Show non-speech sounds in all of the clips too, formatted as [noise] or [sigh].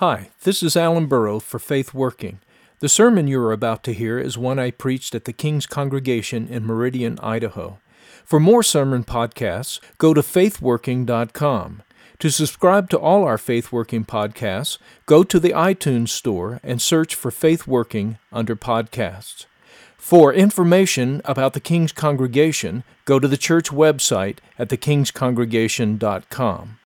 Hi, this is Alan Burrow for Faith Working. The sermon you are about to hear is one I preached at the King's Congregation in Meridian, Idaho. For more sermon podcasts, go to faithworking.com. To subscribe to all our Faith Working podcasts, go to the iTunes Store and search for Faith Working under podcasts. For information about the King's Congregation, go to the church website at thekingscongregation.com.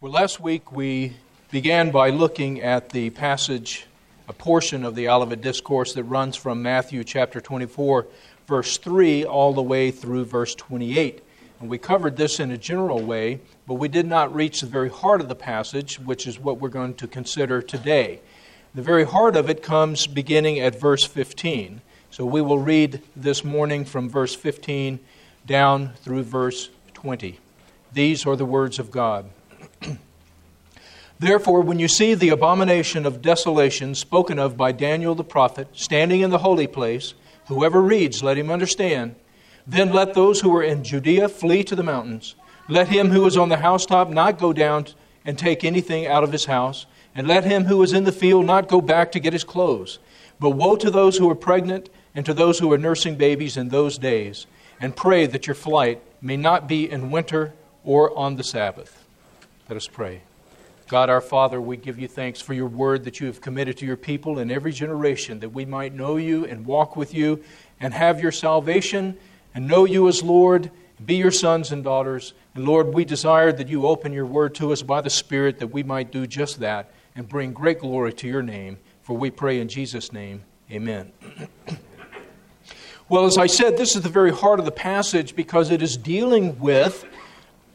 Well, last week we began by looking at the passage, a portion of the Olivet Discourse that runs from Matthew chapter 24, verse 3, all the way through verse 28. And we covered this in a general way, but we did not reach the very heart of the passage, which is what we're going to consider today. The very heart of it comes beginning at verse 15. So we will read this morning from verse 15 down through verse 20. These are the words of God. Therefore, when you see the abomination of desolation spoken of by Daniel the prophet standing in the holy place, whoever reads, let him understand. Then let those who are in Judea flee to the mountains. Let him who is on the housetop not go down and take anything out of his house. And let him who is in the field not go back to get his clothes. But woe to those who are pregnant and to those who are nursing babies in those days. And pray that your flight may not be in winter or on the Sabbath. Let us pray. God our Father, we give you thanks for your word that you have committed to your people in every generation, that we might know you and walk with you and have your salvation and know you as Lord, be your sons and daughters. And Lord, we desire that you open your word to us by the Spirit that we might do just that and bring great glory to your name. For we pray in Jesus' name, amen. [clears throat] well, as I said, this is the very heart of the passage because it is dealing with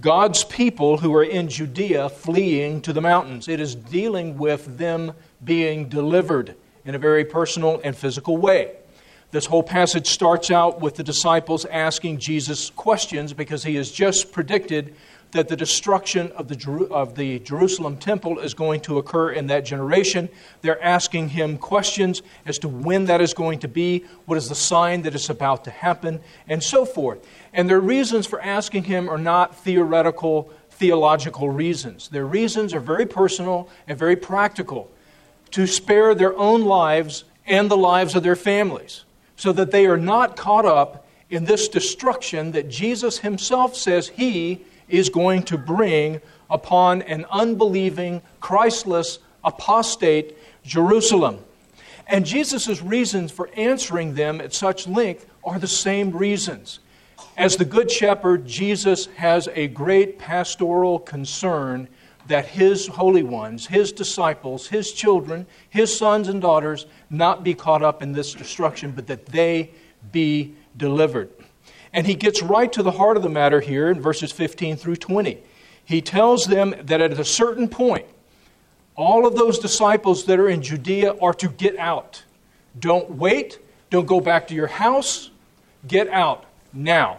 God's people who are in Judea fleeing to the mountains. It is dealing with them being delivered in a very personal and physical way. This whole passage starts out with the disciples asking Jesus questions because he has just predicted that the destruction of the, of the Jerusalem temple is going to occur in that generation. They're asking him questions as to when that is going to be, what is the sign that it's about to happen, and so forth. And their reasons for asking him are not theoretical, theological reasons. Their reasons are very personal and very practical to spare their own lives and the lives of their families so that they are not caught up in this destruction that Jesus himself says he is going to bring upon an unbelieving, Christless, apostate Jerusalem. And Jesus' reasons for answering them at such length are the same reasons. As the Good Shepherd, Jesus has a great pastoral concern that his holy ones, his disciples, his children, his sons and daughters, not be caught up in this destruction, but that they be delivered. And he gets right to the heart of the matter here in verses 15 through 20. He tells them that at a certain point, all of those disciples that are in Judea are to get out. Don't wait. Don't go back to your house. Get out now.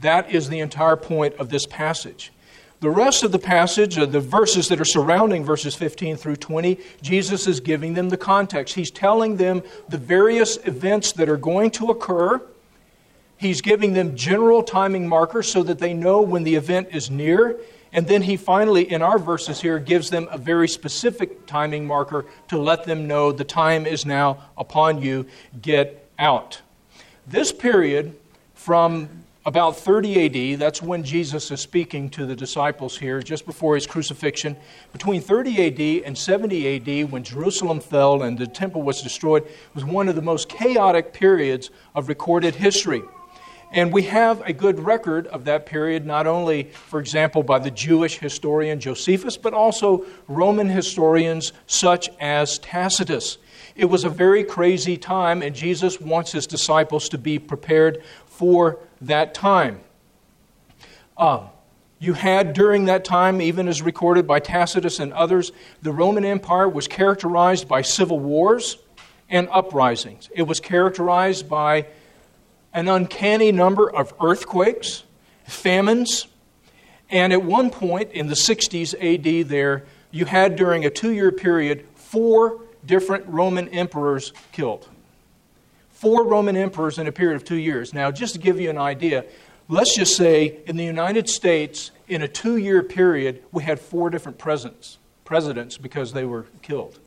That is the entire point of this passage. The rest of the passage, uh, the verses that are surrounding verses 15 through 20, Jesus is giving them the context. He's telling them the various events that are going to occur He's giving them general timing markers so that they know when the event is near. And then he finally, in our verses here, gives them a very specific timing marker to let them know the time is now upon you. Get out. This period from about 30 AD, that's when Jesus is speaking to the disciples here, just before his crucifixion. Between 30 AD and 70 AD, when Jerusalem fell and the temple was destroyed, was one of the most chaotic periods of recorded history. And we have a good record of that period, not only, for example, by the Jewish historian Josephus, but also Roman historians such as Tacitus. It was a very crazy time, and Jesus wants his disciples to be prepared for that time. Um, you had during that time, even as recorded by Tacitus and others, the Roman Empire was characterized by civil wars and uprisings. It was characterized by an uncanny number of earthquakes, famines, and at one point in the 60s AD, there, you had during a two year period four different Roman emperors killed. Four Roman emperors in a period of two years. Now, just to give you an idea, let's just say in the United States, in a two year period, we had four different presidents. presidents because they were killed.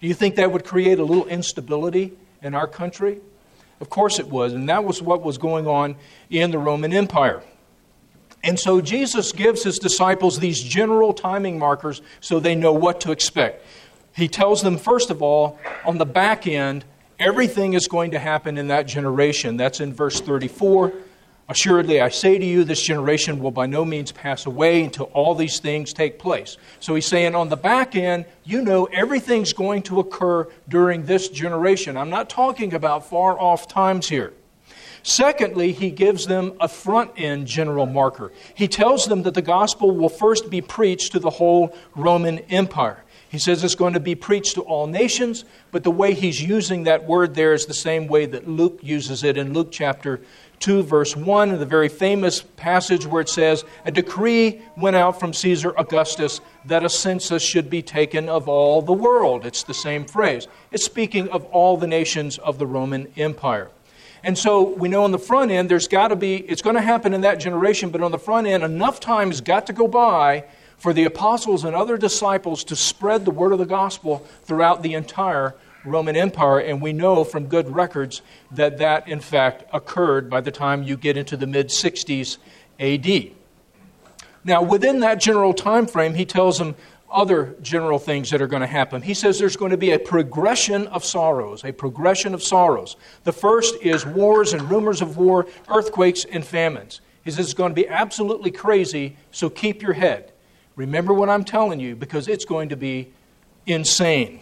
Do you think that would create a little instability in our country? Of course it was, and that was what was going on in the Roman Empire. And so Jesus gives his disciples these general timing markers so they know what to expect. He tells them, first of all, on the back end, everything is going to happen in that generation. That's in verse 34. Assuredly, I say to you, this generation will by no means pass away until all these things take place. So he's saying, on the back end, you know everything's going to occur during this generation. I'm not talking about far off times here. Secondly, he gives them a front end general marker. He tells them that the gospel will first be preached to the whole Roman Empire. He says it's going to be preached to all nations, but the way he's using that word there is the same way that Luke uses it in Luke chapter 2, verse 1, the very famous passage where it says, A decree went out from Caesar Augustus that a census should be taken of all the world. It's the same phrase. It's speaking of all the nations of the Roman Empire. And so we know on the front end, there's got to be, it's going to happen in that generation, but on the front end, enough time has got to go by for the apostles and other disciples to spread the word of the gospel throughout the entire Roman Empire, and we know from good records that that, in fact, occurred by the time you get into the mid 60s AD. Now, within that general time frame, he tells them other general things that are going to happen. He says there's going to be a progression of sorrows, a progression of sorrows. The first is wars and rumors of war, earthquakes and famines. He says it's going to be absolutely crazy, so keep your head. Remember what I'm telling you because it's going to be insane.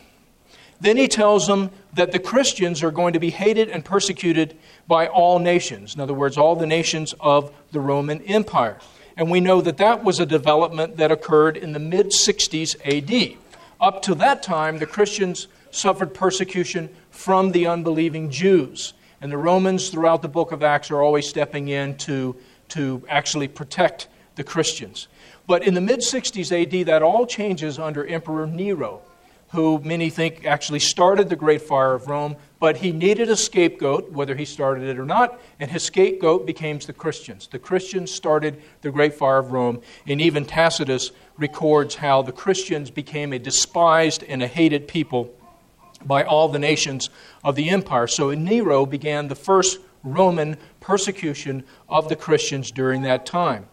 Then he tells them that the Christians are going to be hated and persecuted by all nations. In other words, all the nations of the Roman Empire. And we know that that was a development that occurred in the mid 60s AD. Up to that time, the Christians suffered persecution from the unbelieving Jews. And the Romans, throughout the book of Acts, are always stepping in to, to actually protect the Christians. But in the mid 60s AD, that all changes under Emperor Nero who many think actually started the Great Fire of Rome, but he needed a scapegoat, whether he started it or not, and his scapegoat became the Christians. The Christians started the Great Fire of Rome, and even Tacitus records how the Christians became a despised and a hated people by all the nations of the empire. So Nero began the first Roman persecution of the Christians during that time.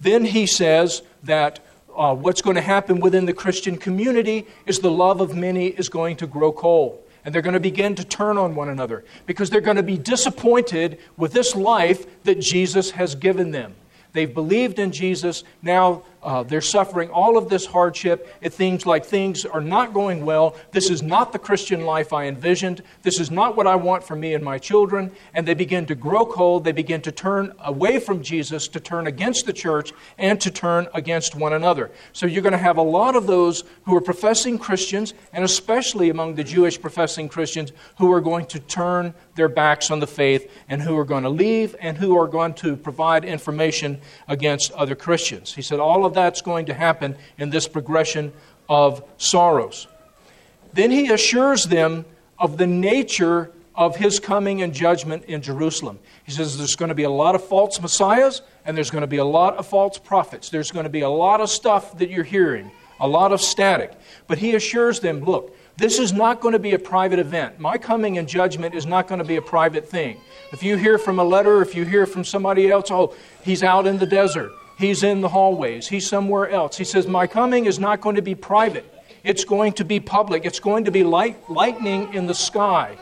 Then he says that uh, what's going to happen within the Christian community is the love of many is going to grow cold. And they're going to begin to turn on one another because they're going to be disappointed with this life that Jesus has given them. They've believed in Jesus. Now uh, they're suffering all of this hardship. It seems like things are not going well. This is not the Christian life I envisioned. This is not what I want for me and my children. And they begin to grow cold. They begin to turn away from Jesus, to turn against the church, and to turn against one another. So you're going to have a lot of those who are professing Christians, and especially among the Jewish professing Christians, who are going to turn their backs on the faith and who are going to leave and who are going to provide information against other Christians. He said all of that's going to happen in this progression of sorrows. Then he assures them of the nature of his coming and judgment in Jerusalem. He says there's going to be a lot of false messiahs and there's going to be a lot of false prophets. There's going to be a lot of stuff that you're hearing, a lot of static. But he assures them look, this is not going to be a private event. My coming and judgment is not going to be a private thing. If you hear from a letter, if you hear from somebody else, oh, he's out in the desert, he's in the hallways, he's somewhere else. He says, My coming is not going to be private. It's going to be public. It's going to be light, lightning in the sky.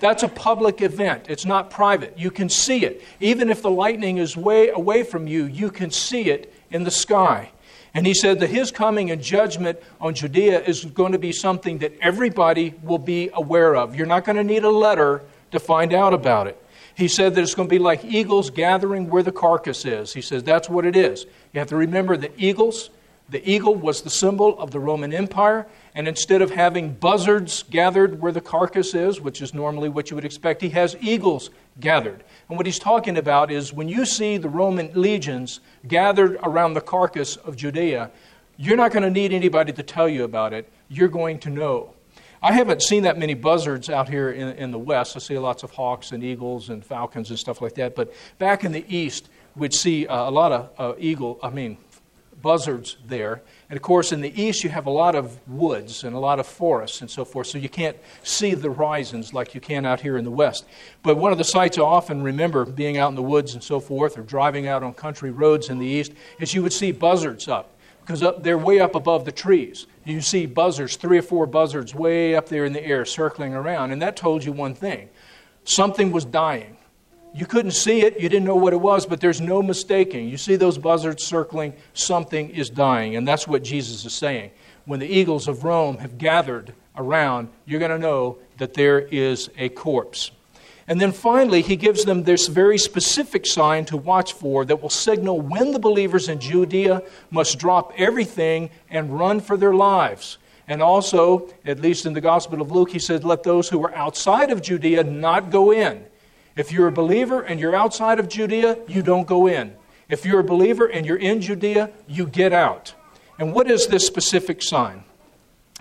That's a public event. It's not private. You can see it. Even if the lightning is way away from you, you can see it in the sky. And he said that his coming and judgment on Judea is going to be something that everybody will be aware of. You're not going to need a letter to find out about it. He said that it's going to be like eagles gathering where the carcass is. He says that's what it is. You have to remember that eagles, the eagle was the symbol of the Roman Empire, and instead of having buzzards gathered where the carcass is, which is normally what you would expect, he has eagles gathered. And what he's talking about is when you see the Roman legions gathered around the carcass of Judea, you're not going to need anybody to tell you about it. You're going to know. I haven't seen that many buzzards out here in, in the West. I see lots of hawks and eagles and falcons and stuff like that. But back in the East, we'd see uh, a lot of uh, eagle, I mean, buzzards there. And of course, in the east, you have a lot of woods and a lot of forests and so forth, so you can't see the horizons like you can out here in the west. But one of the sights I often remember being out in the woods and so forth, or driving out on country roads in the east, is you would see buzzards up because they're way up above the trees. You see buzzards, three or four buzzards way up there in the air circling around, and that told you one thing something was dying. You couldn't see it, you didn't know what it was, but there's no mistaking. You see those buzzards circling, something is dying, and that's what Jesus is saying. When the eagles of Rome have gathered around, you're going to know that there is a corpse. And then finally, he gives them this very specific sign to watch for that will signal when the believers in Judea must drop everything and run for their lives. And also, at least in the Gospel of Luke, he said, Let those who are outside of Judea not go in. If you're a believer and you're outside of Judea, you don't go in. If you're a believer and you're in Judea, you get out. And what is this specific sign?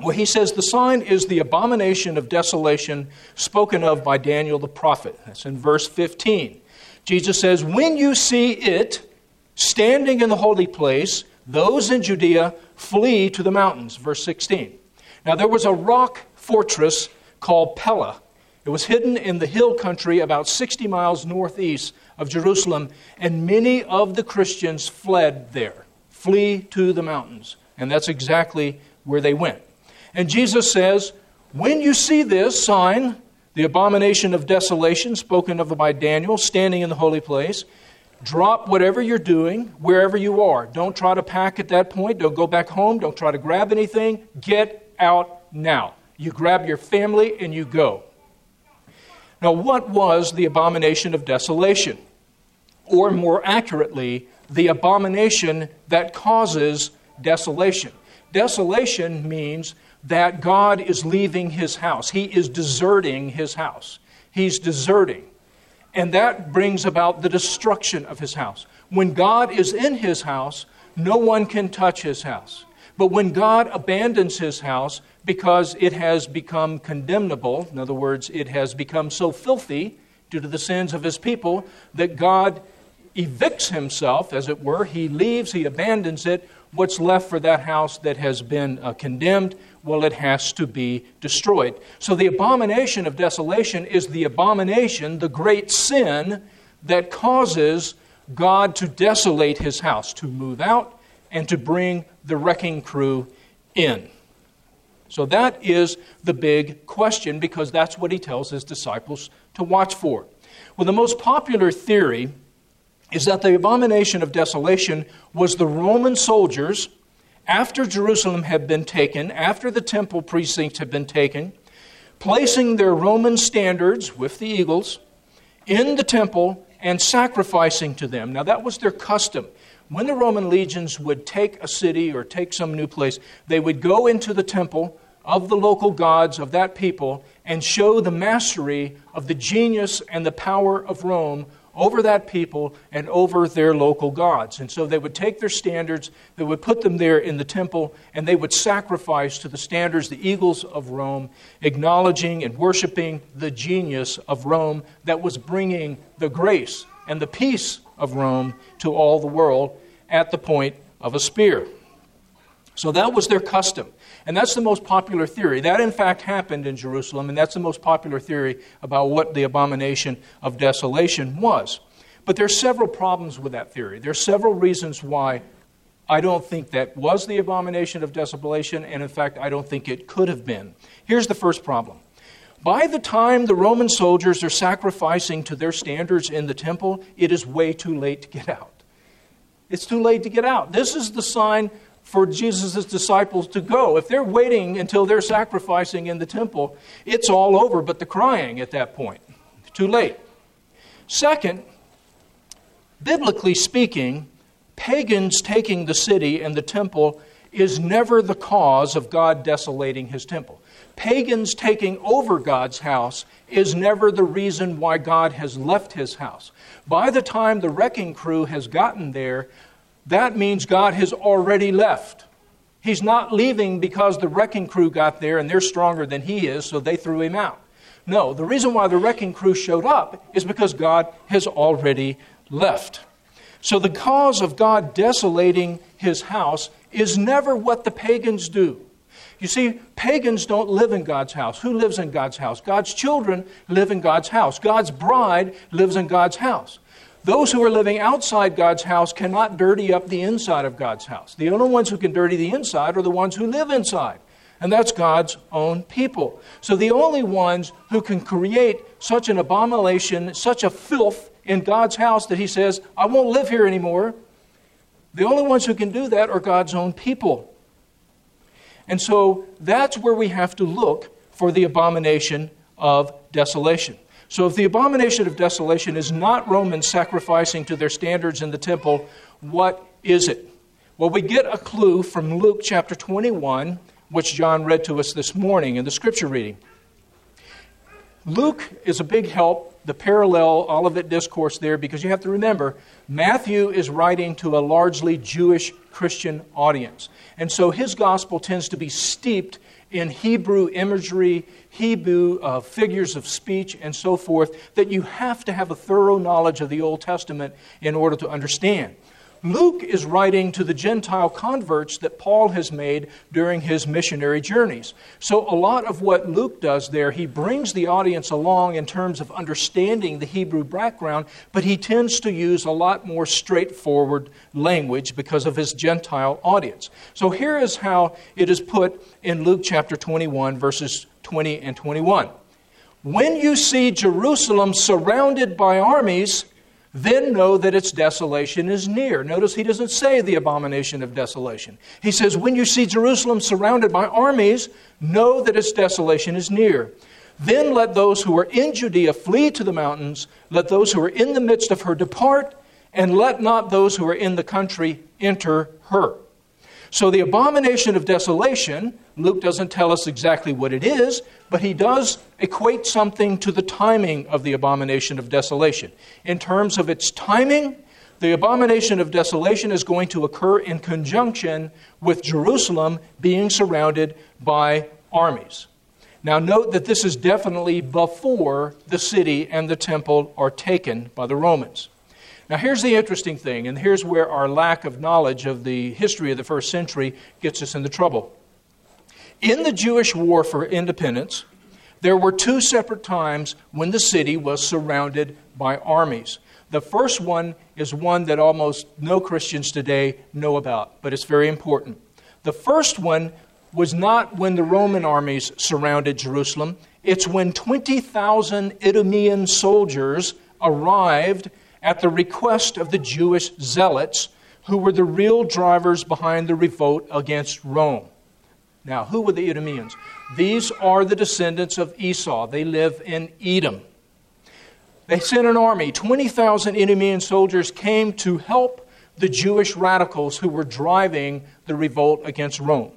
Well, he says the sign is the abomination of desolation spoken of by Daniel the prophet. That's in verse 15. Jesus says, When you see it standing in the holy place, those in Judea flee to the mountains. Verse 16. Now, there was a rock fortress called Pella. It was hidden in the hill country about 60 miles northeast of Jerusalem, and many of the Christians fled there. Flee to the mountains. And that's exactly where they went. And Jesus says, When you see this sign, the abomination of desolation spoken of by Daniel, standing in the holy place, drop whatever you're doing, wherever you are. Don't try to pack at that point. Don't go back home. Don't try to grab anything. Get out now. You grab your family and you go. Now, what was the abomination of desolation? Or more accurately, the abomination that causes desolation. Desolation means that God is leaving his house. He is deserting his house. He's deserting. And that brings about the destruction of his house. When God is in his house, no one can touch his house. But when God abandons his house because it has become condemnable, in other words, it has become so filthy due to the sins of his people, that God evicts himself, as it were, he leaves, he abandons it. What's left for that house that has been uh, condemned well, it has to be destroyed. So the abomination of desolation is the abomination, the great sin that causes God to desolate his house, to move out, and to bring the wrecking crew in. So that is the big question because that's what he tells his disciples to watch for. Well, the most popular theory is that the abomination of desolation was the Roman soldiers after Jerusalem had been taken, after the temple precincts had been taken, placing their Roman standards with the eagles in the temple and sacrificing to them. Now, that was their custom. When the Roman legions would take a city or take some new place, they would go into the temple of the local gods of that people and show the mastery of the genius and the power of Rome over that people and over their local gods. And so they would take their standards, they would put them there in the temple, and they would sacrifice to the standards, the eagles of Rome, acknowledging and worshiping the genius of Rome that was bringing the grace and the peace of Rome to all the world at the point of a spear. So that was their custom. And that's the most popular theory. That, in fact, happened in Jerusalem, and that's the most popular theory about what the abomination of desolation was. But there are several problems with that theory. There are several reasons why I don't think that was the abomination of desolation, and in fact, I don't think it could have been. Here's the first problem. By the time the Roman soldiers are sacrificing to their standards in the temple, it is way too late to get out. It's too late to get out. This is the sign for Jesus' disciples to go. If they're waiting until they're sacrificing in the temple, it's all over but the crying at that point. Too late. Second, biblically speaking, pagans taking the city and the temple is never the cause of God desolating his temple. Pagans taking over God's house is never the reason why God has left his house. By the time the wrecking crew has gotten there, that means God has already left. He's not leaving because the wrecking crew got there and they're stronger than he is, so they threw him out. No, the reason why the wrecking crew showed up is because God has already left. So the cause of God desolating his house is never what the pagans do. You see, pagans don't live in God's house. Who lives in God's house? God's children live in God's house. God's bride lives in God's house. Those who are living outside God's house cannot dirty up the inside of God's house. The only ones who can dirty the inside are the ones who live inside, and that's God's own people. So the only ones who can create such an abomination, such a filth in God's house that He says, I won't live here anymore, the only ones who can do that are God's own people. And so that's where we have to look for the abomination of desolation. So, if the abomination of desolation is not Romans sacrificing to their standards in the temple, what is it? Well, we get a clue from Luke chapter 21, which John read to us this morning in the scripture reading. Luke is a big help, the parallel Olivet discourse there, because you have to remember, Matthew is writing to a largely Jewish Christian audience. And so his gospel tends to be steeped in Hebrew imagery, Hebrew uh, figures of speech, and so forth, that you have to have a thorough knowledge of the Old Testament in order to understand. Luke is writing to the Gentile converts that Paul has made during his missionary journeys. So, a lot of what Luke does there, he brings the audience along in terms of understanding the Hebrew background, but he tends to use a lot more straightforward language because of his Gentile audience. So, here is how it is put in Luke chapter 21, verses 20 and 21. When you see Jerusalem surrounded by armies, then know that its desolation is near. Notice he doesn't say the abomination of desolation. He says, When you see Jerusalem surrounded by armies, know that its desolation is near. Then let those who are in Judea flee to the mountains, let those who are in the midst of her depart, and let not those who are in the country enter her. So, the abomination of desolation, Luke doesn't tell us exactly what it is, but he does equate something to the timing of the abomination of desolation. In terms of its timing, the abomination of desolation is going to occur in conjunction with Jerusalem being surrounded by armies. Now, note that this is definitely before the city and the temple are taken by the Romans. Now, here's the interesting thing, and here's where our lack of knowledge of the history of the first century gets us into trouble. In the Jewish war for independence, there were two separate times when the city was surrounded by armies. The first one is one that almost no Christians today know about, but it's very important. The first one was not when the Roman armies surrounded Jerusalem, it's when 20,000 Idumean soldiers arrived at the request of the Jewish zealots, who were the real drivers behind the revolt against Rome. Now, who were the Idumeans? These are the descendants of Esau. They live in Edom. They sent an army. 20,000 Idumean soldiers came to help the Jewish radicals who were driving the revolt against Rome.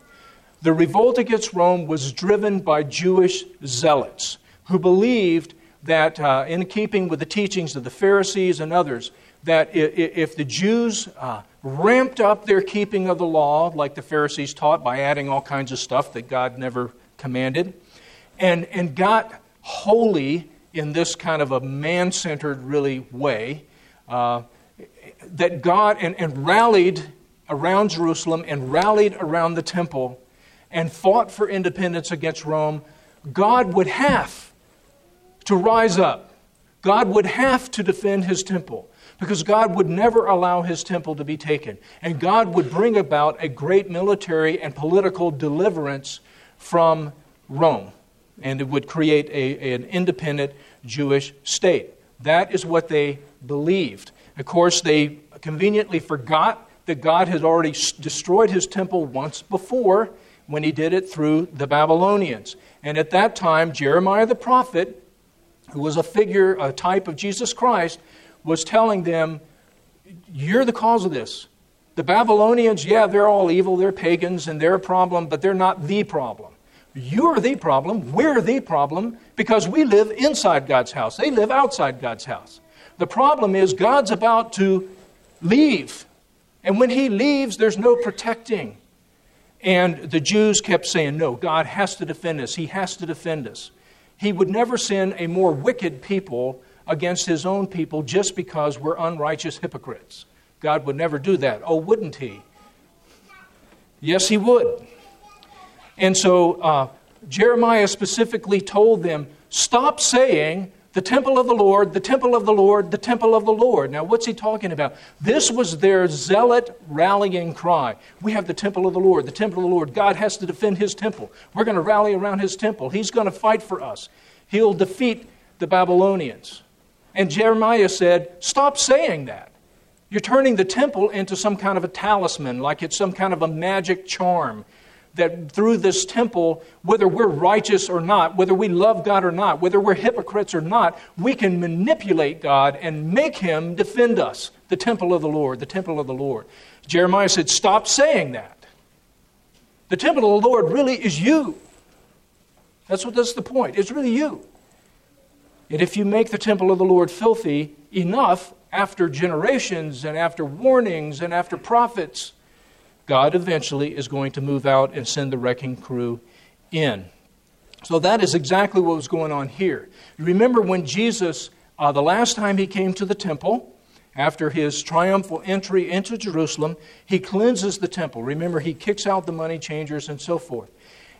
The revolt against Rome was driven by Jewish zealots who believed that, uh, in keeping with the teachings of the Pharisees and others, that if the Jews uh, ramped up their keeping of the law, like the Pharisees taught, by adding all kinds of stuff that God never commanded, and, and got holy in this kind of a man centered, really way, uh, that God, and, and rallied around Jerusalem and rallied around the temple and fought for independence against Rome, God would have to rise up. God would have to defend his temple because God would never allow his temple to be taken. And God would bring about a great military and political deliverance from Rome. And it would create a, an independent Jewish state. That is what they believed. Of course, they conveniently forgot that God had already destroyed his temple once before when he did it through the Babylonians. And at that time, Jeremiah the prophet who was a figure, a type of Jesus Christ, was telling them, You're the cause of this. The Babylonians, yeah, they're all evil, they're pagans, and they're a problem, but they're not the problem. You're the problem, we're the problem, because we live inside God's house. They live outside God's house. The problem is God's about to leave. And when He leaves, there's no protecting. And the Jews kept saying, No, God has to defend us. He has to defend us he would never send a more wicked people against his own people just because we're unrighteous hypocrites. God would never do that. Oh, wouldn't He? Yes, He would. And so uh, Jeremiah specifically told them stop saying, the temple of the Lord, the temple of the Lord, the temple of the Lord. Now, what's he talking about? This was their zealot rallying cry. We have the temple of the Lord, the temple of the Lord. God has to defend his temple. We're going to rally around his temple. He's going to fight for us. He'll defeat the Babylonians. And Jeremiah said, Stop saying that. You're turning the temple into some kind of a talisman, like it's some kind of a magic charm that through this temple, whether we're righteous or not, whether we love God or not, whether we're hypocrites or not, we can manipulate God and make Him defend us. The temple of the Lord, the temple of the Lord. Jeremiah said, Stop saying that. The temple of the Lord really is you. That's what that's the point. It's really you. And if you make the temple of the Lord filthy enough after generations and after warnings and after prophets, God eventually is going to move out and send the wrecking crew in. So that is exactly what was going on here. You remember when Jesus, uh, the last time he came to the temple, after his triumphal entry into Jerusalem, he cleanses the temple. Remember, he kicks out the money changers and so forth.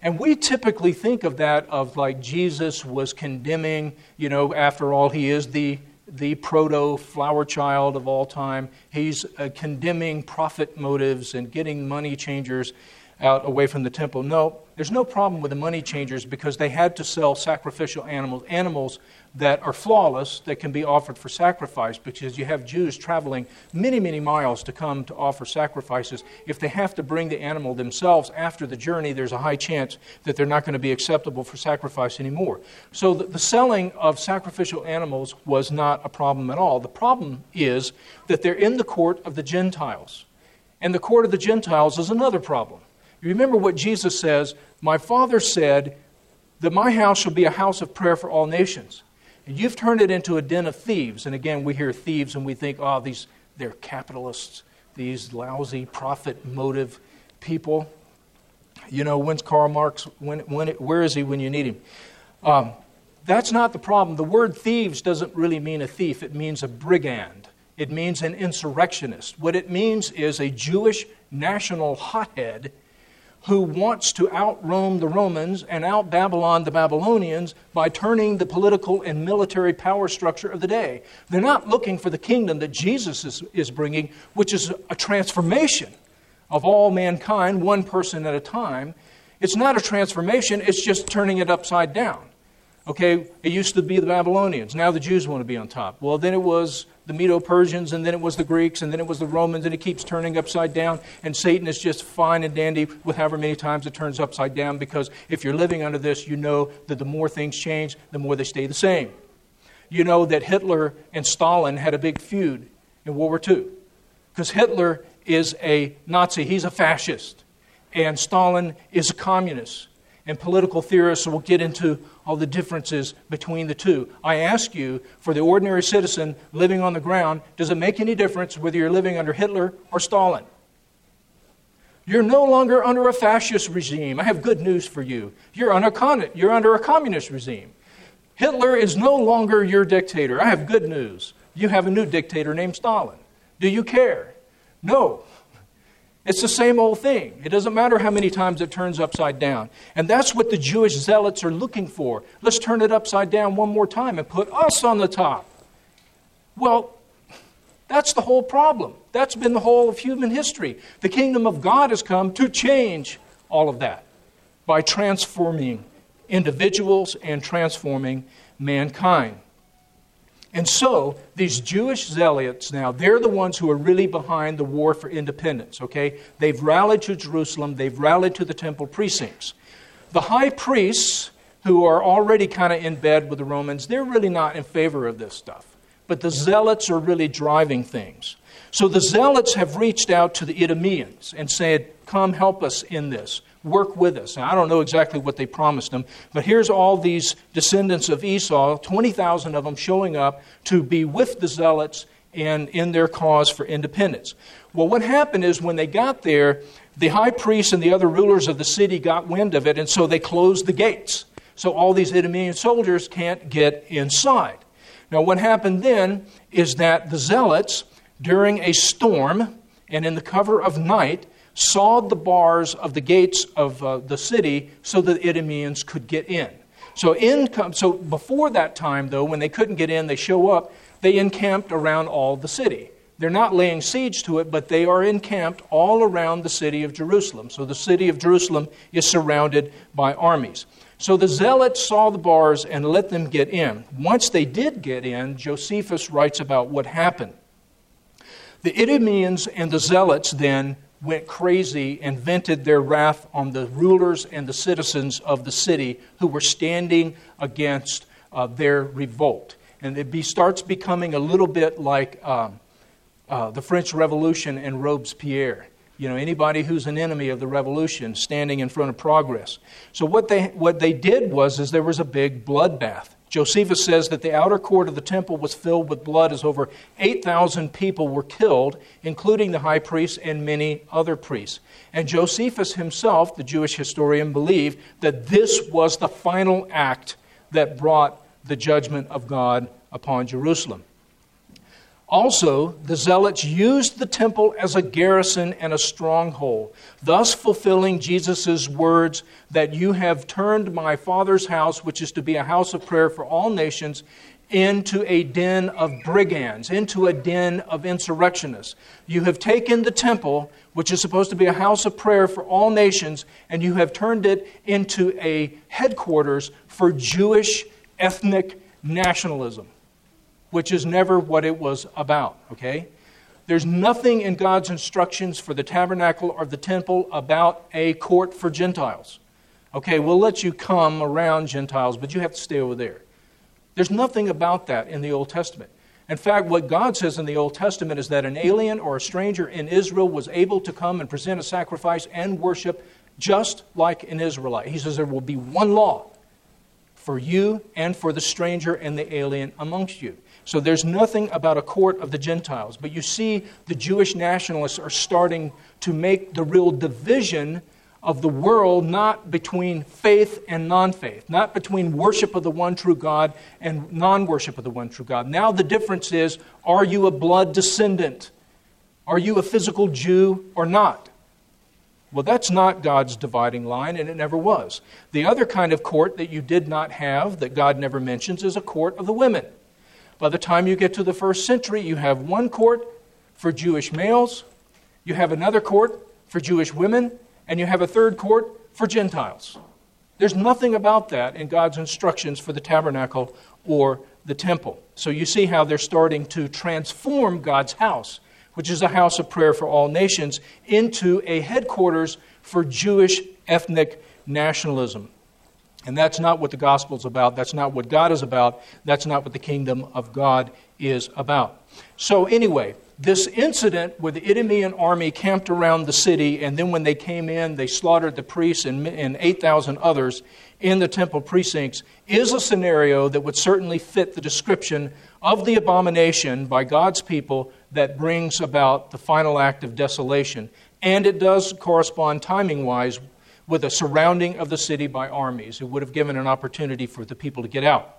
And we typically think of that of like Jesus was condemning, you know, after all, he is the the proto flower child of all time. He's uh, condemning profit motives and getting money changers out away from the temple. No, there's no problem with the money changers because they had to sell sacrificial animals, animals that are flawless that can be offered for sacrifice because you have Jews traveling many, many miles to come to offer sacrifices. If they have to bring the animal themselves after the journey, there's a high chance that they're not going to be acceptable for sacrifice anymore. So the, the selling of sacrificial animals was not a problem at all. The problem is that they're in the court of the Gentiles. And the court of the Gentiles is another problem. Remember what Jesus says My Father said that my house shall be a house of prayer for all nations. And you've turned it into a den of thieves. And again, we hear thieves and we think, oh, these, they're capitalists, these lousy profit motive people. You know, when's Karl Marx? When, when, where is he when you need him? Um, that's not the problem. The word thieves doesn't really mean a thief, it means a brigand. It means an insurrectionist. What it means is a Jewish national hothead who wants to outroam the Romans and out Babylon the Babylonians by turning the political and military power structure of the day. They're not looking for the kingdom that Jesus is, is bringing, which is a transformation of all mankind, one person at a time. It's not a transformation, it's just turning it upside down. Okay, it used to be the Babylonians. Now the Jews want to be on top. Well, then it was the Medo Persians, and then it was the Greeks, and then it was the Romans, and it keeps turning upside down. And Satan is just fine and dandy with however many times it turns upside down because if you're living under this, you know that the more things change, the more they stay the same. You know that Hitler and Stalin had a big feud in World War II because Hitler is a Nazi, he's a fascist, and Stalin is a communist. And political theorists will get into all the differences between the two. I ask you, for the ordinary citizen living on the ground, does it make any difference whether you're living under Hitler or Stalin? You're no longer under a fascist regime. I have good news for you. You're under, con- you're under a communist regime. Hitler is no longer your dictator. I have good news. You have a new dictator named Stalin. Do you care? No. It's the same old thing. It doesn't matter how many times it turns upside down. And that's what the Jewish zealots are looking for. Let's turn it upside down one more time and put us on the top. Well, that's the whole problem. That's been the whole of human history. The kingdom of God has come to change all of that by transforming individuals and transforming mankind. And so, these Jewish zealots now, they're the ones who are really behind the war for independence, okay? They've rallied to Jerusalem, they've rallied to the temple precincts. The high priests, who are already kind of in bed with the Romans, they're really not in favor of this stuff. But the zealots are really driving things. So the zealots have reached out to the Idumeans and said, Come help us in this work with us. Now, I don't know exactly what they promised them, but here's all these descendants of Esau, 20,000 of them showing up to be with the zealots and in their cause for independence. Well, what happened is when they got there, the high priest and the other rulers of the city got wind of it, and so they closed the gates. So all these Idumean soldiers can't get inside. Now, what happened then is that the zealots during a storm and in the cover of night sawed the bars of the gates of uh, the city so that the Idumeans could get in. So, in, so before that time, though, when they couldn't get in, they show up, they encamped around all the city. They're not laying siege to it, but they are encamped all around the city of Jerusalem. So the city of Jerusalem is surrounded by armies. So the zealots saw the bars and let them get in. Once they did get in, Josephus writes about what happened. The Idumeans and the zealots then went crazy and vented their wrath on the rulers and the citizens of the city who were standing against uh, their revolt. And it be, starts becoming a little bit like um, uh, the French Revolution and Robespierre. You know, anybody who's an enemy of the revolution standing in front of progress. So what they, what they did was is there was a big bloodbath. Josephus says that the outer court of the temple was filled with blood as over 8,000 people were killed, including the high priest and many other priests. And Josephus himself, the Jewish historian, believed that this was the final act that brought the judgment of God upon Jerusalem. Also, the zealots used the temple as a garrison and a stronghold, thus fulfilling Jesus' words that you have turned my Father's house, which is to be a house of prayer for all nations, into a den of brigands, into a den of insurrectionists. You have taken the temple, which is supposed to be a house of prayer for all nations, and you have turned it into a headquarters for Jewish ethnic nationalism which is never what it was about, okay? There's nothing in God's instructions for the tabernacle or the temple about a court for Gentiles. Okay, we'll let you come around Gentiles, but you have to stay over there. There's nothing about that in the Old Testament. In fact, what God says in the Old Testament is that an alien or a stranger in Israel was able to come and present a sacrifice and worship just like an Israelite. He says there will be one law for you and for the stranger and the alien amongst you. So there's nothing about a court of the Gentiles. But you see, the Jewish nationalists are starting to make the real division of the world not between faith and non faith, not between worship of the one true God and non worship of the one true God. Now the difference is are you a blood descendant? Are you a physical Jew or not? Well, that's not God's dividing line, and it never was. The other kind of court that you did not have, that God never mentions, is a court of the women. By the time you get to the first century, you have one court for Jewish males, you have another court for Jewish women, and you have a third court for Gentiles. There's nothing about that in God's instructions for the tabernacle or the temple. So you see how they're starting to transform God's house, which is a house of prayer for all nations, into a headquarters for Jewish ethnic nationalism. And that's not what the gospel is about. That's not what God is about. That's not what the kingdom of God is about. So, anyway, this incident where the Idumean army camped around the city, and then when they came in, they slaughtered the priests and, and 8,000 others in the temple precincts, is a scenario that would certainly fit the description of the abomination by God's people that brings about the final act of desolation. And it does correspond timing wise with a surrounding of the city by armies. It would have given an opportunity for the people to get out.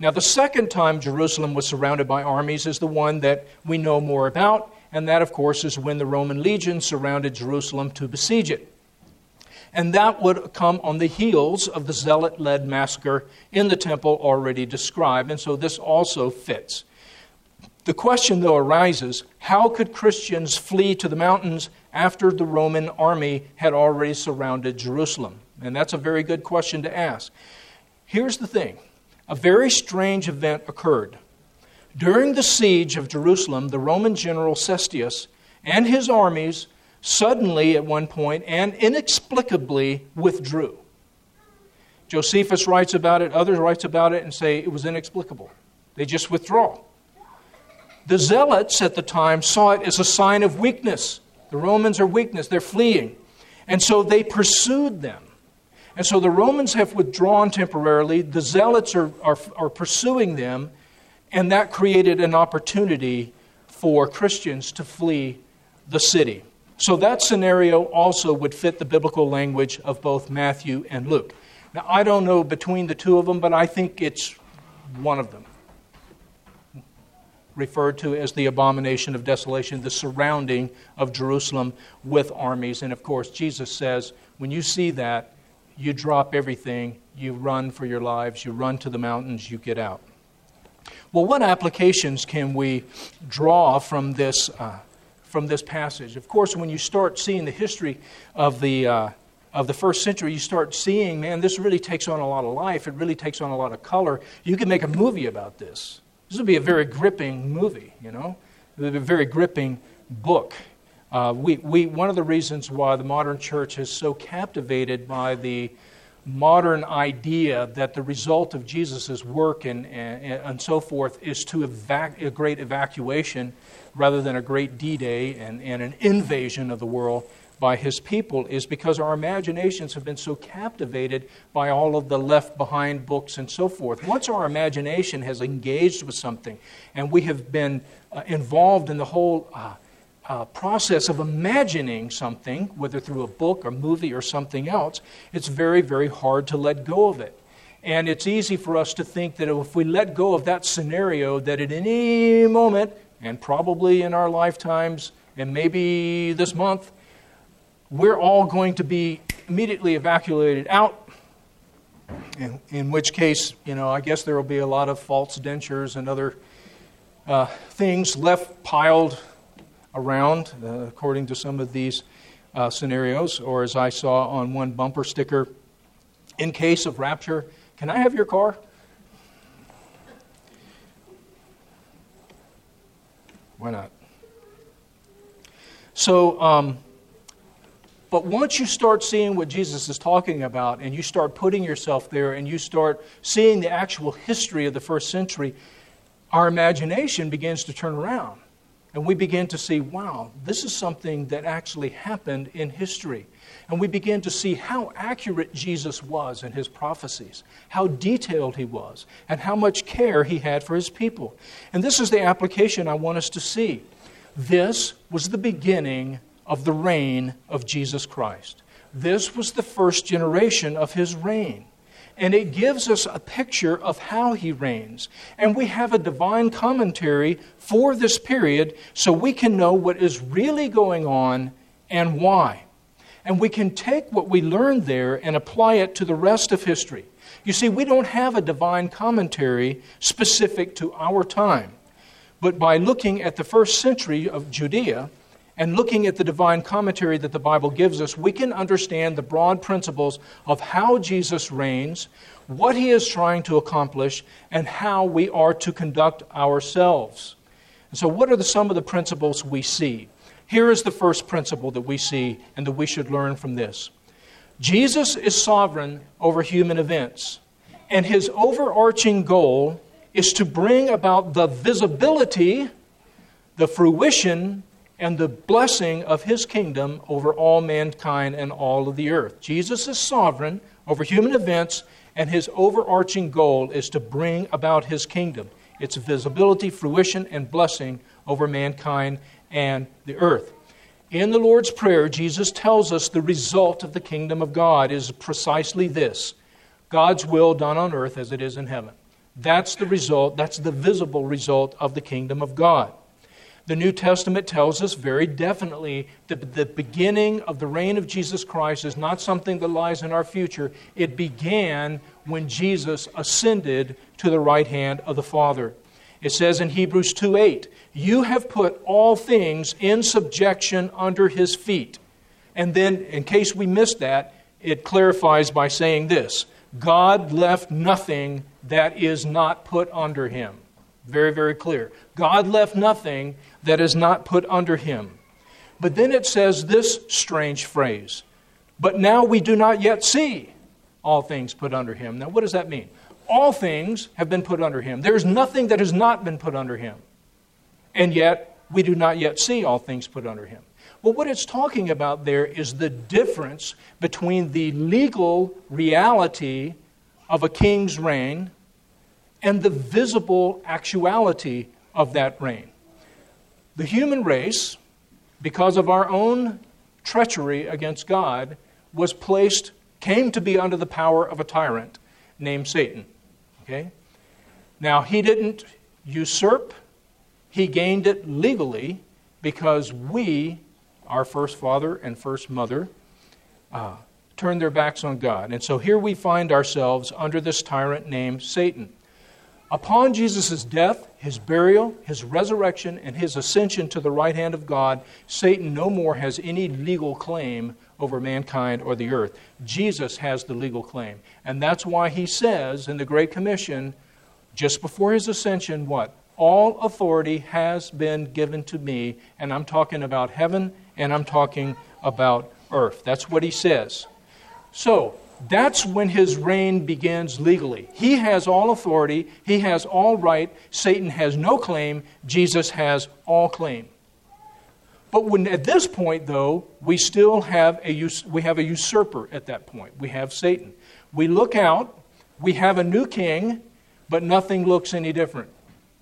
Now, the second time Jerusalem was surrounded by armies is the one that we know more about, and that, of course, is when the Roman legion surrounded Jerusalem to besiege it. And that would come on the heels of the zealot led massacre in the temple already described, and so this also fits. The question, though, arises how could Christians flee to the mountains after the Roman army had already surrounded Jerusalem? And that's a very good question to ask. Here's the thing a very strange event occurred. During the siege of Jerusalem, the Roman general Cestius and his armies suddenly, at one point, and inexplicably withdrew. Josephus writes about it, others writes about it, and say it was inexplicable. They just withdraw. The zealots at the time saw it as a sign of weakness. The Romans are weakness, they're fleeing. And so they pursued them. And so the Romans have withdrawn temporarily, the zealots are, are, are pursuing them, and that created an opportunity for Christians to flee the city. So that scenario also would fit the biblical language of both Matthew and Luke. Now, I don't know between the two of them, but I think it's one of them. Referred to as the abomination of desolation, the surrounding of Jerusalem with armies. And of course, Jesus says, when you see that, you drop everything, you run for your lives, you run to the mountains, you get out. Well, what applications can we draw from this, uh, from this passage? Of course, when you start seeing the history of the, uh, of the first century, you start seeing, man, this really takes on a lot of life. It really takes on a lot of color. You could make a movie about this. This would be a very gripping movie, you know? A very gripping book. Uh, we, we, one of the reasons why the modern church is so captivated by the modern idea that the result of Jesus' work and, and, and so forth is to evac- a great evacuation rather than a great D Day and, and an invasion of the world by his people is because our imaginations have been so captivated by all of the left behind books and so forth. Once our imagination has engaged with something and we have been uh, involved in the whole uh, uh, process of imagining something, whether through a book or movie or something else, it's very, very hard to let go of it. And it's easy for us to think that if we let go of that scenario, that at any moment, and probably in our lifetimes, and maybe this month, we're all going to be immediately evacuated out. In, in which case, you know, I guess there will be a lot of false dentures and other uh, things left piled around, uh, according to some of these uh, scenarios. Or as I saw on one bumper sticker, in case of rapture, can I have your car? Why not? So, um, but once you start seeing what Jesus is talking about and you start putting yourself there and you start seeing the actual history of the first century, our imagination begins to turn around. And we begin to see, wow, this is something that actually happened in history. And we begin to see how accurate Jesus was in his prophecies, how detailed he was, and how much care he had for his people. And this is the application I want us to see. This was the beginning of the reign of Jesus Christ. This was the first generation of his reign. And it gives us a picture of how he reigns. And we have a divine commentary for this period so we can know what is really going on and why. And we can take what we learned there and apply it to the rest of history. You see, we don't have a divine commentary specific to our time. But by looking at the first century of Judea, and looking at the divine commentary that the Bible gives us, we can understand the broad principles of how Jesus reigns, what he is trying to accomplish, and how we are to conduct ourselves. And so, what are the, some of the principles we see? Here is the first principle that we see and that we should learn from this Jesus is sovereign over human events, and his overarching goal is to bring about the visibility, the fruition, and the blessing of his kingdom over all mankind and all of the earth. Jesus is sovereign over human events, and his overarching goal is to bring about his kingdom, its visibility, fruition, and blessing over mankind and the earth. In the Lord's Prayer, Jesus tells us the result of the kingdom of God is precisely this God's will done on earth as it is in heaven. That's the result, that's the visible result of the kingdom of God the New Testament tells us very definitely that the beginning of the reign of Jesus Christ is not something that lies in our future. It began when Jesus ascended to the right hand of the Father. It says in Hebrews 2 8, You have put all things in subjection under his feet. And then, in case we missed that, it clarifies by saying this God left nothing that is not put under him. Very, very clear. God left nothing that is not put under him. But then it says this strange phrase But now we do not yet see all things put under him. Now, what does that mean? All things have been put under him. There's nothing that has not been put under him. And yet, we do not yet see all things put under him. Well, what it's talking about there is the difference between the legal reality of a king's reign and the visible actuality of that reign. The human race, because of our own treachery against God, was placed, came to be under the power of a tyrant named Satan. Okay? Now, he didn't usurp He gained it legally because we, our first father and first mother, uh, turned their backs on God. And so here we find ourselves under this tyrant named Satan. Upon Jesus' death, his burial, his resurrection, and his ascension to the right hand of God, Satan no more has any legal claim over mankind or the earth. Jesus has the legal claim. And that's why he says in the Great Commission, just before his ascension, what? All authority has been given to me, and I'm talking about heaven and I'm talking about earth. That's what he says. So, that's when his reign begins legally. He has all authority, he has all right, Satan has no claim, Jesus has all claim. But when, at this point, though, we still have a, we have a usurper at that point. We have Satan. We look out, we have a new king, but nothing looks any different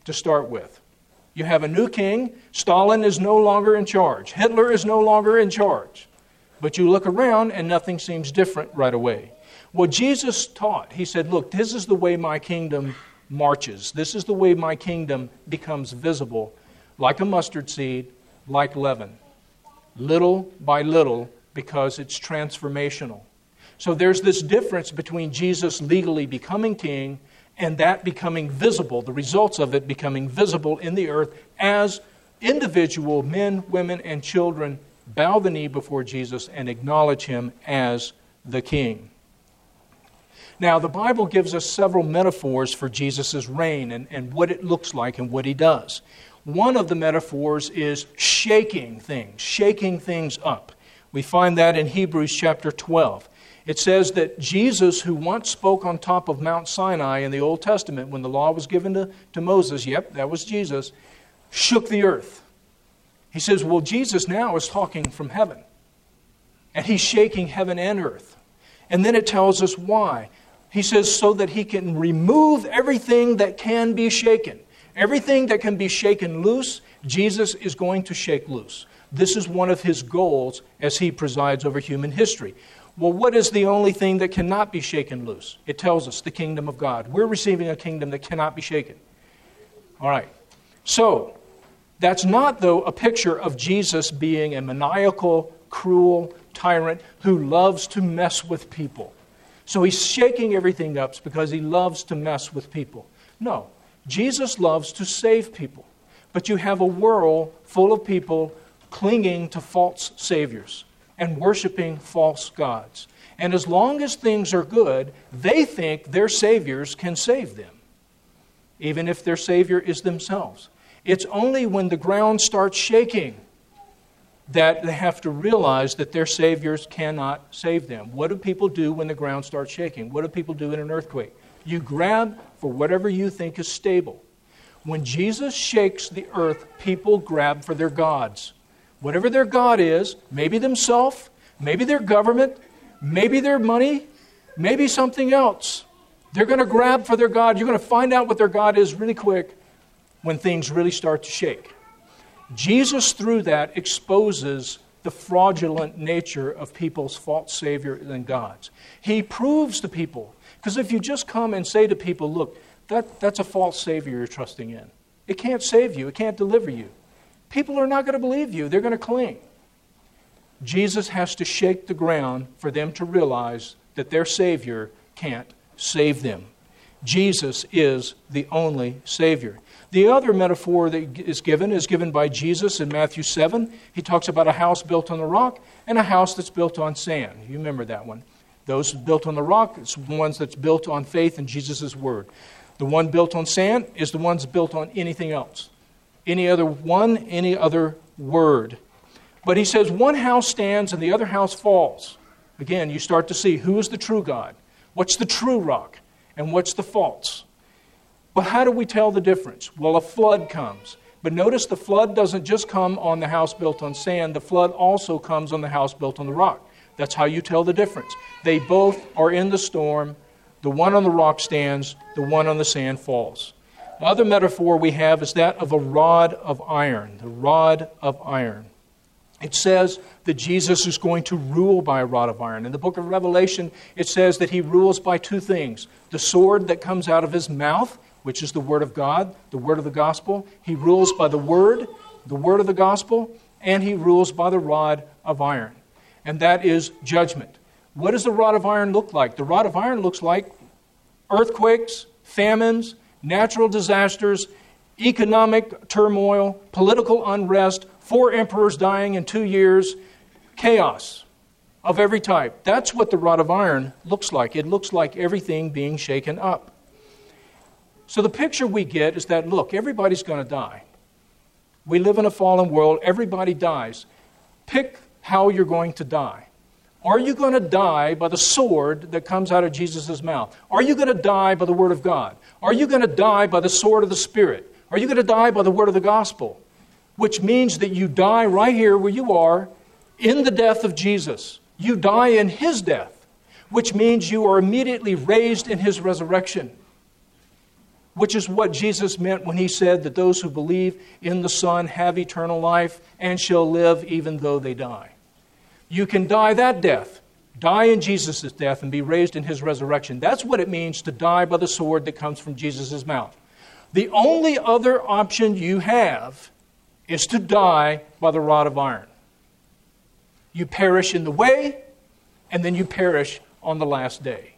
to start with. You have a new king, Stalin is no longer in charge, Hitler is no longer in charge. But you look around and nothing seems different right away. Well, Jesus taught, he said, Look, this is the way my kingdom marches. This is the way my kingdom becomes visible, like a mustard seed, like leaven, little by little, because it's transformational. So there's this difference between Jesus legally becoming king and that becoming visible, the results of it becoming visible in the earth as individual men, women, and children bow the knee before Jesus and acknowledge him as the king. Now, the Bible gives us several metaphors for Jesus' reign and, and what it looks like and what he does. One of the metaphors is shaking things, shaking things up. We find that in Hebrews chapter 12. It says that Jesus, who once spoke on top of Mount Sinai in the Old Testament when the law was given to, to Moses, yep, that was Jesus, shook the earth. He says, Well, Jesus now is talking from heaven, and he's shaking heaven and earth. And then it tells us why. He says, So that he can remove everything that can be shaken. Everything that can be shaken loose, Jesus is going to shake loose. This is one of his goals as he presides over human history. Well, what is the only thing that cannot be shaken loose? It tells us the kingdom of God. We're receiving a kingdom that cannot be shaken. All right. So, that's not, though, a picture of Jesus being a maniacal, cruel tyrant who loves to mess with people. So he's shaking everything up because he loves to mess with people. No, Jesus loves to save people. But you have a world full of people clinging to false saviors and worshiping false gods. And as long as things are good, they think their saviors can save them, even if their savior is themselves. It's only when the ground starts shaking that they have to realize that their saviors cannot save them. What do people do when the ground starts shaking? What do people do in an earthquake? You grab for whatever you think is stable. When Jesus shakes the earth, people grab for their gods. Whatever their God is, maybe themselves, maybe their government, maybe their money, maybe something else. They're going to grab for their God. You're going to find out what their God is really quick when things really start to shake. Jesus, through that, exposes the fraudulent nature of people's false Savior and gods. He proves to people, because if you just come and say to people, look, that, that's a false Savior you're trusting in, it can't save you, it can't deliver you. People are not going to believe you, they're going to cling. Jesus has to shake the ground for them to realize that their Savior can't save them. Jesus is the only Savior. The other metaphor that is given is given by Jesus in Matthew 7. He talks about a house built on the rock and a house that's built on sand. You remember that one. Those built on the rock, it's the ones that's built on faith in Jesus' word. The one built on sand is the ones built on anything else. Any other one, any other word. But he says one house stands and the other house falls. Again, you start to see who is the true God, what's the true rock, and what's the false. But how do we tell the difference? Well, a flood comes. But notice the flood doesn't just come on the house built on sand, the flood also comes on the house built on the rock. That's how you tell the difference. They both are in the storm. The one on the rock stands, the one on the sand falls. The other metaphor we have is that of a rod of iron, the rod of iron. It says that Jesus is going to rule by a rod of iron. In the book of Revelation, it says that he rules by two things the sword that comes out of his mouth, which is the Word of God, the Word of the gospel. He rules by the Word, the Word of the gospel, and he rules by the rod of iron. And that is judgment. What does the rod of iron look like? The rod of iron looks like earthquakes, famines, natural disasters, economic turmoil, political unrest, four emperors dying in two years, chaos of every type. That's what the rod of iron looks like. It looks like everything being shaken up. So the picture we get is that look, everybody's going to die. We live in a fallen world, everybody dies. Pick how you're going to die. Are you going to die by the sword that comes out of Jesus' mouth? Are you going to die by the Word of God? Are you going to die by the sword of the Spirit? Are you going to die by the Word of the Gospel? Which means that you die right here where you are in the death of Jesus. You die in His death, which means you are immediately raised in His resurrection which is what Jesus meant when he said that those who believe in the Son have eternal life and shall live even though they die. You can die that death, die in Jesus' death, and be raised in his resurrection. That's what it means to die by the sword that comes from Jesus' mouth. The only other option you have is to die by the rod of iron. You perish in the way, and then you perish on the last day.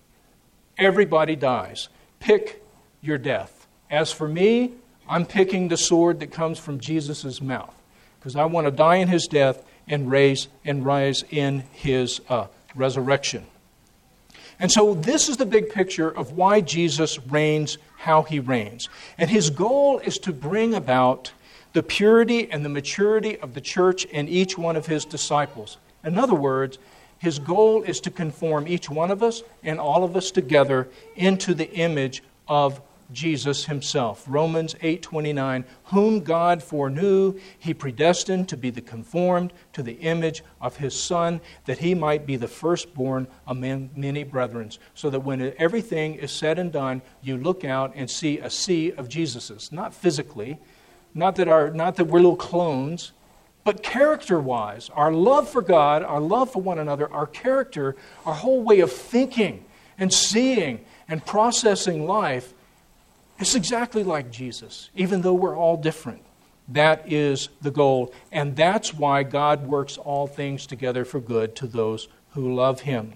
Everybody dies. Pick your death. As for me, I'm picking the sword that comes from Jesus' mouth because I want to die in his death and raise and rise in his uh, resurrection. And so, this is the big picture of why Jesus reigns how he reigns. And his goal is to bring about the purity and the maturity of the church and each one of his disciples. In other words, his goal is to conform each one of us and all of us together into the image of Jesus himself. Romans 8:29, whom God foreknew, he predestined to be the conformed to the image of his son, that he might be the firstborn among many brethren, so that when everything is said and done, you look out and see a sea of Jesuses, not physically, not that our not that we're little clones, but character-wise, our love for God, our love for one another, our character, our whole way of thinking and seeing and processing life it's exactly like Jesus, even though we're all different. That is the goal. And that's why God works all things together for good to those who love Him.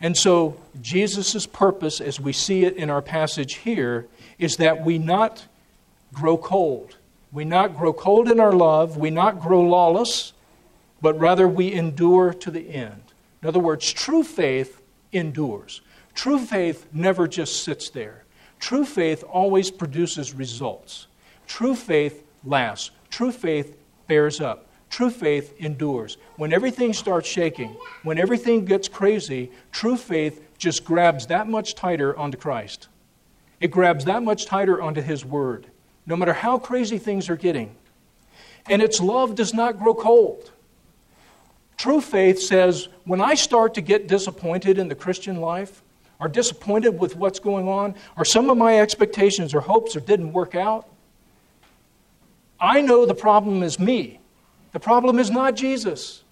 And so, Jesus' purpose, as we see it in our passage here, is that we not grow cold. We not grow cold in our love, we not grow lawless, but rather we endure to the end. In other words, true faith endures. True faith never just sits there. True faith always produces results. True faith lasts. True faith bears up. True faith endures. When everything starts shaking, when everything gets crazy, true faith just grabs that much tighter onto Christ. It grabs that much tighter onto His Word, no matter how crazy things are getting. And its love does not grow cold. True faith says, when I start to get disappointed in the Christian life, are disappointed with what's going on, or some of my expectations or hopes or didn't work out, I know the problem is me. The problem is not Jesus.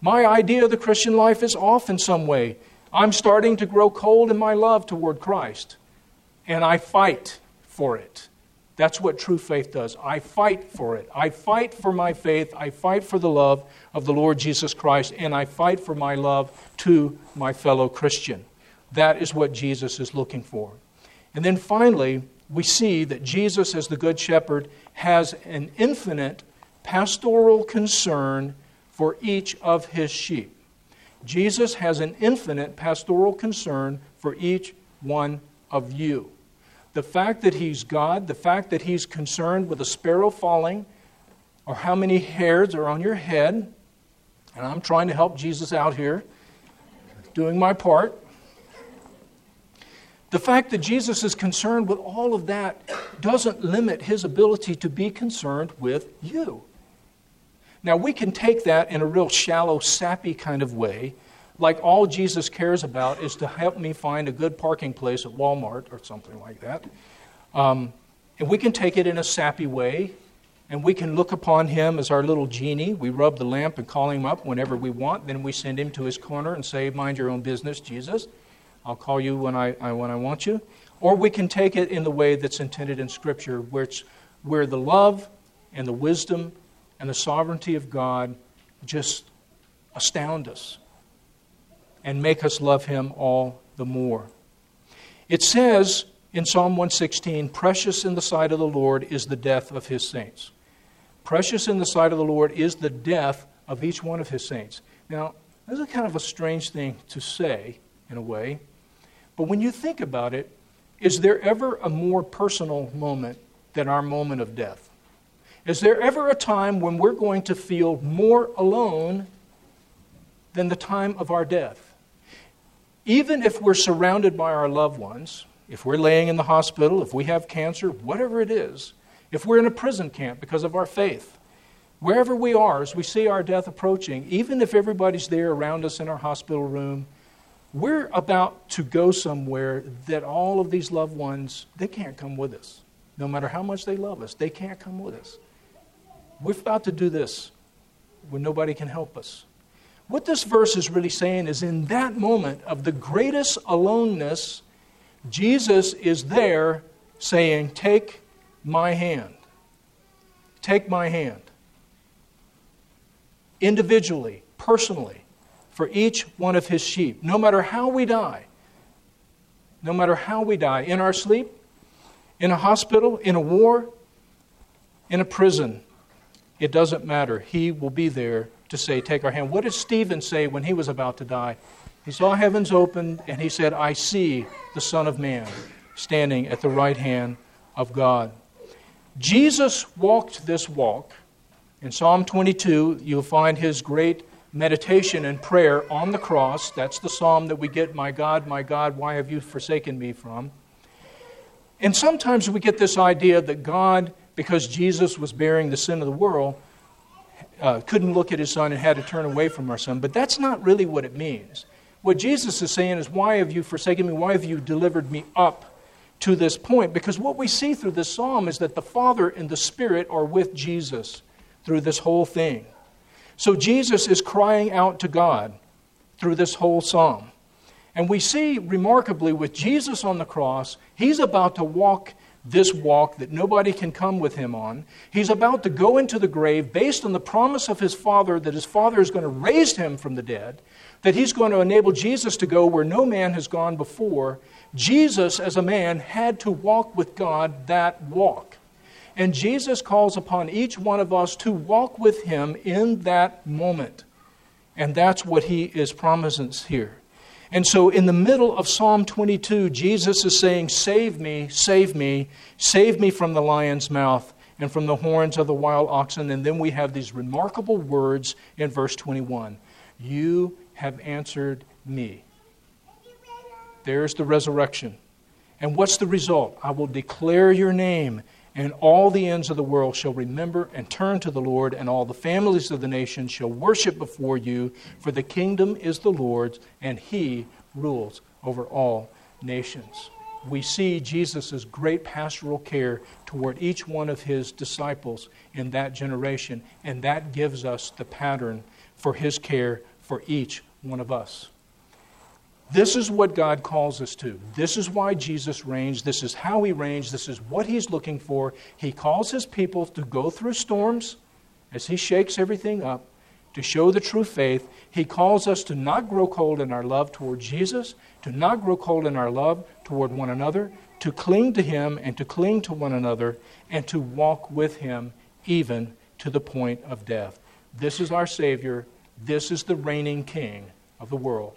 My idea of the Christian life is off in some way. I'm starting to grow cold in my love toward Christ, and I fight for it. That's what true faith does. I fight for it. I fight for my faith. I fight for the love of the Lord Jesus Christ, and I fight for my love to my fellow Christian. That is what Jesus is looking for. And then finally, we see that Jesus, as the Good Shepherd, has an infinite pastoral concern for each of his sheep. Jesus has an infinite pastoral concern for each one of you. The fact that he's God, the fact that he's concerned with a sparrow falling, or how many hairs are on your head, and I'm trying to help Jesus out here, doing my part. The fact that Jesus is concerned with all of that doesn't limit his ability to be concerned with you. Now, we can take that in a real shallow, sappy kind of way, like all Jesus cares about is to help me find a good parking place at Walmart or something like that. Um, and we can take it in a sappy way, and we can look upon him as our little genie. We rub the lamp and call him up whenever we want. Then we send him to his corner and say, Mind your own business, Jesus. I'll call you when I, I, when I want you. Or we can take it in the way that's intended in Scripture, where, it's, where the love and the wisdom and the sovereignty of God just astound us and make us love Him all the more. It says in Psalm 116, Precious in the sight of the Lord is the death of His saints. Precious in the sight of the Lord is the death of each one of His saints. Now, that's a kind of a strange thing to say, in a way, but when you think about it, is there ever a more personal moment than our moment of death? Is there ever a time when we're going to feel more alone than the time of our death? Even if we're surrounded by our loved ones, if we're laying in the hospital, if we have cancer, whatever it is, if we're in a prison camp because of our faith, wherever we are, as we see our death approaching, even if everybody's there around us in our hospital room, we're about to go somewhere that all of these loved ones, they can't come with us. No matter how much they love us, they can't come with us. We're about to do this when nobody can help us. What this verse is really saying is in that moment of the greatest aloneness, Jesus is there saying, Take my hand. Take my hand. Individually, personally, for each one of his sheep, no matter how we die. No matter how we die, in our sleep, in a hospital, in a war, in a prison, it doesn't matter. He will be there to say, Take our hand. What did Stephen say when he was about to die? He saw heavens opened and he said, I see the Son of Man standing at the right hand of God. Jesus walked this walk. In Psalm 22, you'll find his great meditation and prayer on the cross. That's the psalm that we get, My God, my God, why have you forsaken me from? And sometimes we get this idea that God because Jesus was bearing the sin of the world, uh, couldn't look at his son and had to turn away from our son. But that's not really what it means. What Jesus is saying is, Why have you forsaken me? Why have you delivered me up to this point? Because what we see through this psalm is that the Father and the Spirit are with Jesus through this whole thing. So Jesus is crying out to God through this whole psalm. And we see remarkably with Jesus on the cross, he's about to walk this walk that nobody can come with him on. He's about to go into the grave based on the promise of his Father that his Father is going to raise him from the dead, that he's going to enable Jesus to go where no man has gone before. Jesus, as a man, had to walk with God that walk. And Jesus calls upon each one of us to walk with him in that moment. And that's what he is promising here. And so, in the middle of Psalm 22, Jesus is saying, Save me, save me, save me from the lion's mouth and from the horns of the wild oxen. And then we have these remarkable words in verse 21 You have answered me. There's the resurrection. And what's the result? I will declare your name and all the ends of the world shall remember and turn to the Lord, and all the families of the nations shall worship before you, for the kingdom is the Lord's, and he rules over all nations. We see Jesus' great pastoral care toward each one of his disciples in that generation, and that gives us the pattern for his care for each one of us. This is what God calls us to. This is why Jesus reigns. This is how he reigns. This is what he's looking for. He calls his people to go through storms as he shakes everything up to show the true faith. He calls us to not grow cold in our love toward Jesus, to not grow cold in our love toward one another, to cling to him and to cling to one another, and to walk with him even to the point of death. This is our Savior. This is the reigning King of the world.